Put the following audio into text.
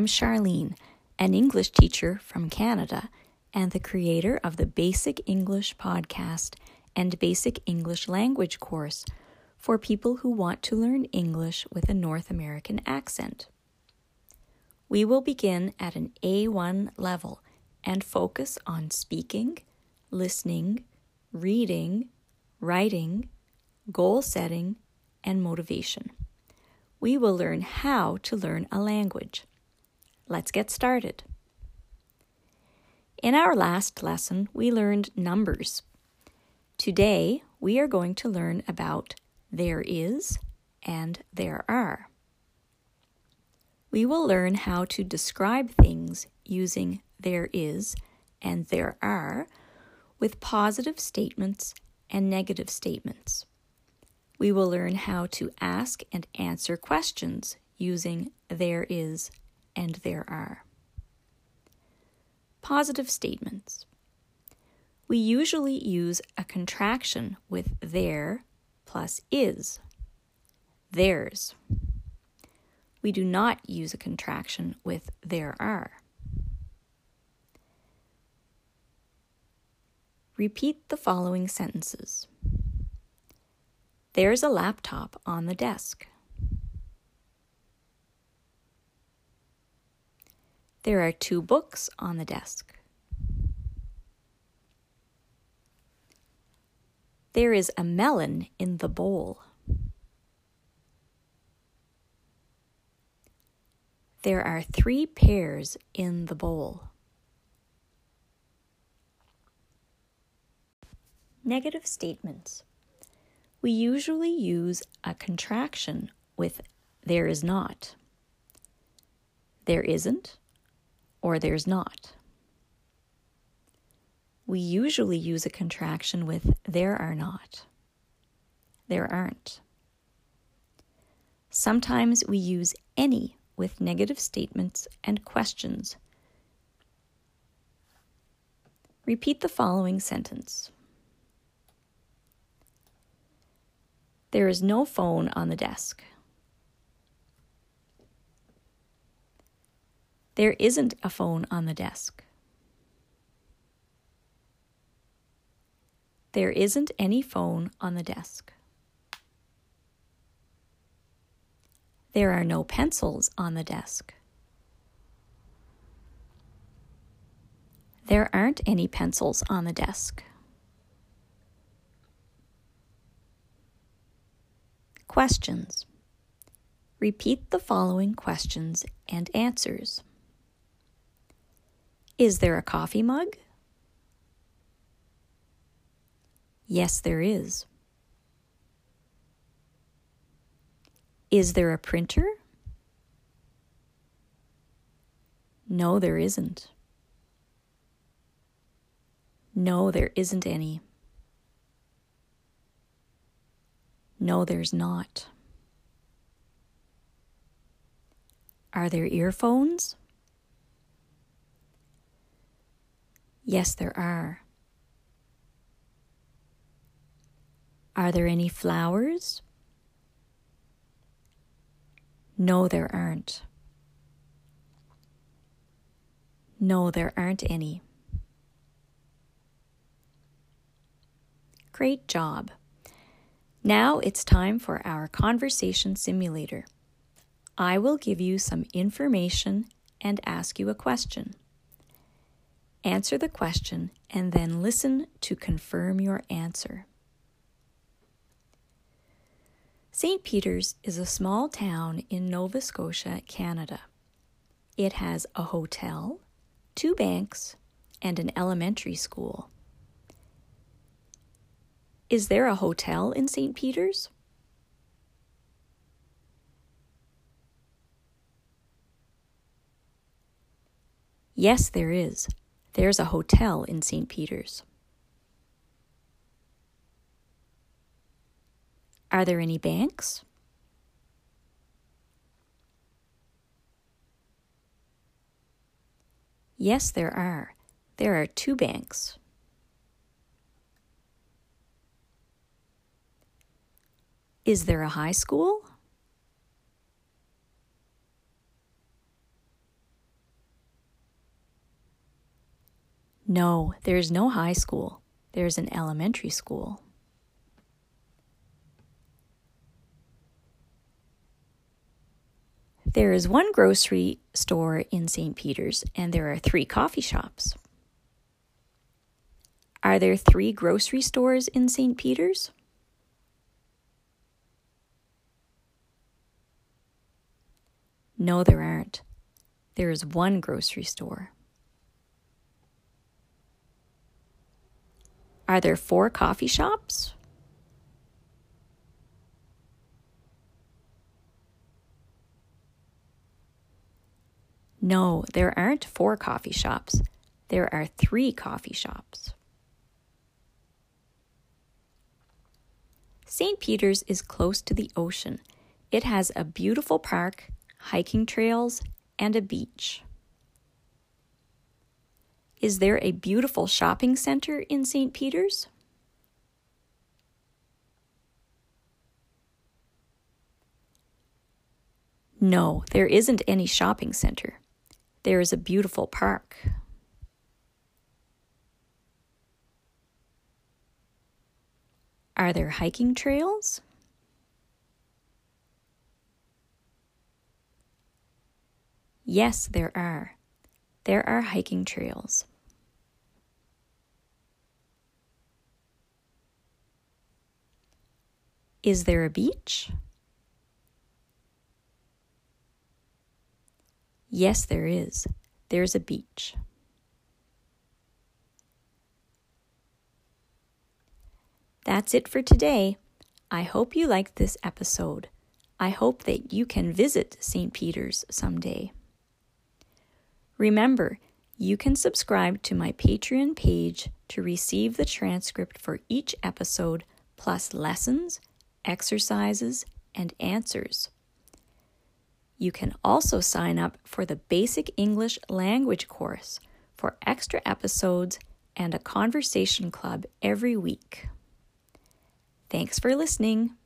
I'm Charlene, an English teacher from Canada and the creator of the Basic English podcast and Basic English language course for people who want to learn English with a North American accent. We will begin at an A1 level and focus on speaking, listening, reading, writing, goal setting, and motivation. We will learn how to learn a language. Let's get started. In our last lesson, we learned numbers. Today, we are going to learn about there is and there are. We will learn how to describe things using there is and there are with positive statements and negative statements. We will learn how to ask and answer questions using there is and there are. Positive statements. We usually use a contraction with there plus is. There's. We do not use a contraction with there are. Repeat the following sentences. There's a laptop on the desk. There are two books on the desk. There is a melon in the bowl. There are three pears in the bowl. Negative statements. We usually use a contraction with there is not, there isn't, or there's not. We usually use a contraction with there are not, there aren't. Sometimes we use any with negative statements and questions. Repeat the following sentence. There is no phone on the desk. There isn't a phone on the desk. There isn't any phone on the desk. There are no pencils on the desk. There aren't any pencils on the desk. Questions. Repeat the following questions and answers. Is there a coffee mug? Yes, there is. Is there a printer? No, there isn't. No, there isn't any. No, there's not. Are there earphones? Yes, there are. Are there any flowers? No, there aren't. No, there aren't any. Great job. Now it's time for our conversation simulator. I will give you some information and ask you a question. Answer the question and then listen to confirm your answer. St. Peter's is a small town in Nova Scotia, Canada. It has a hotel, two banks, and an elementary school. Is there a hotel in St. Peter's? Yes, there is. There's a hotel in St. Peter's. Are there any banks? Yes, there are. There are two banks. Is there a high school? No, there's no high school. There's an elementary school. There is one grocery store in St. Peter's, and there are three coffee shops. Are there three grocery stores in St. Peter's? No, there aren't. There is one grocery store. Are there four coffee shops? No, there aren't four coffee shops. There are three coffee shops. St. Peter's is close to the ocean. It has a beautiful park, hiking trails, and a beach. Is there a beautiful shopping center in St. Peter's? No, there isn't any shopping center. There is a beautiful park. Are there hiking trails? Yes, there are. There are hiking trails. Is there a beach? Yes, there is. There's a beach. That's it for today. I hope you liked this episode. I hope that you can visit St. Peter's someday. Remember, you can subscribe to my Patreon page to receive the transcript for each episode, plus lessons, exercises, and answers. You can also sign up for the Basic English Language course for extra episodes and a conversation club every week. Thanks for listening.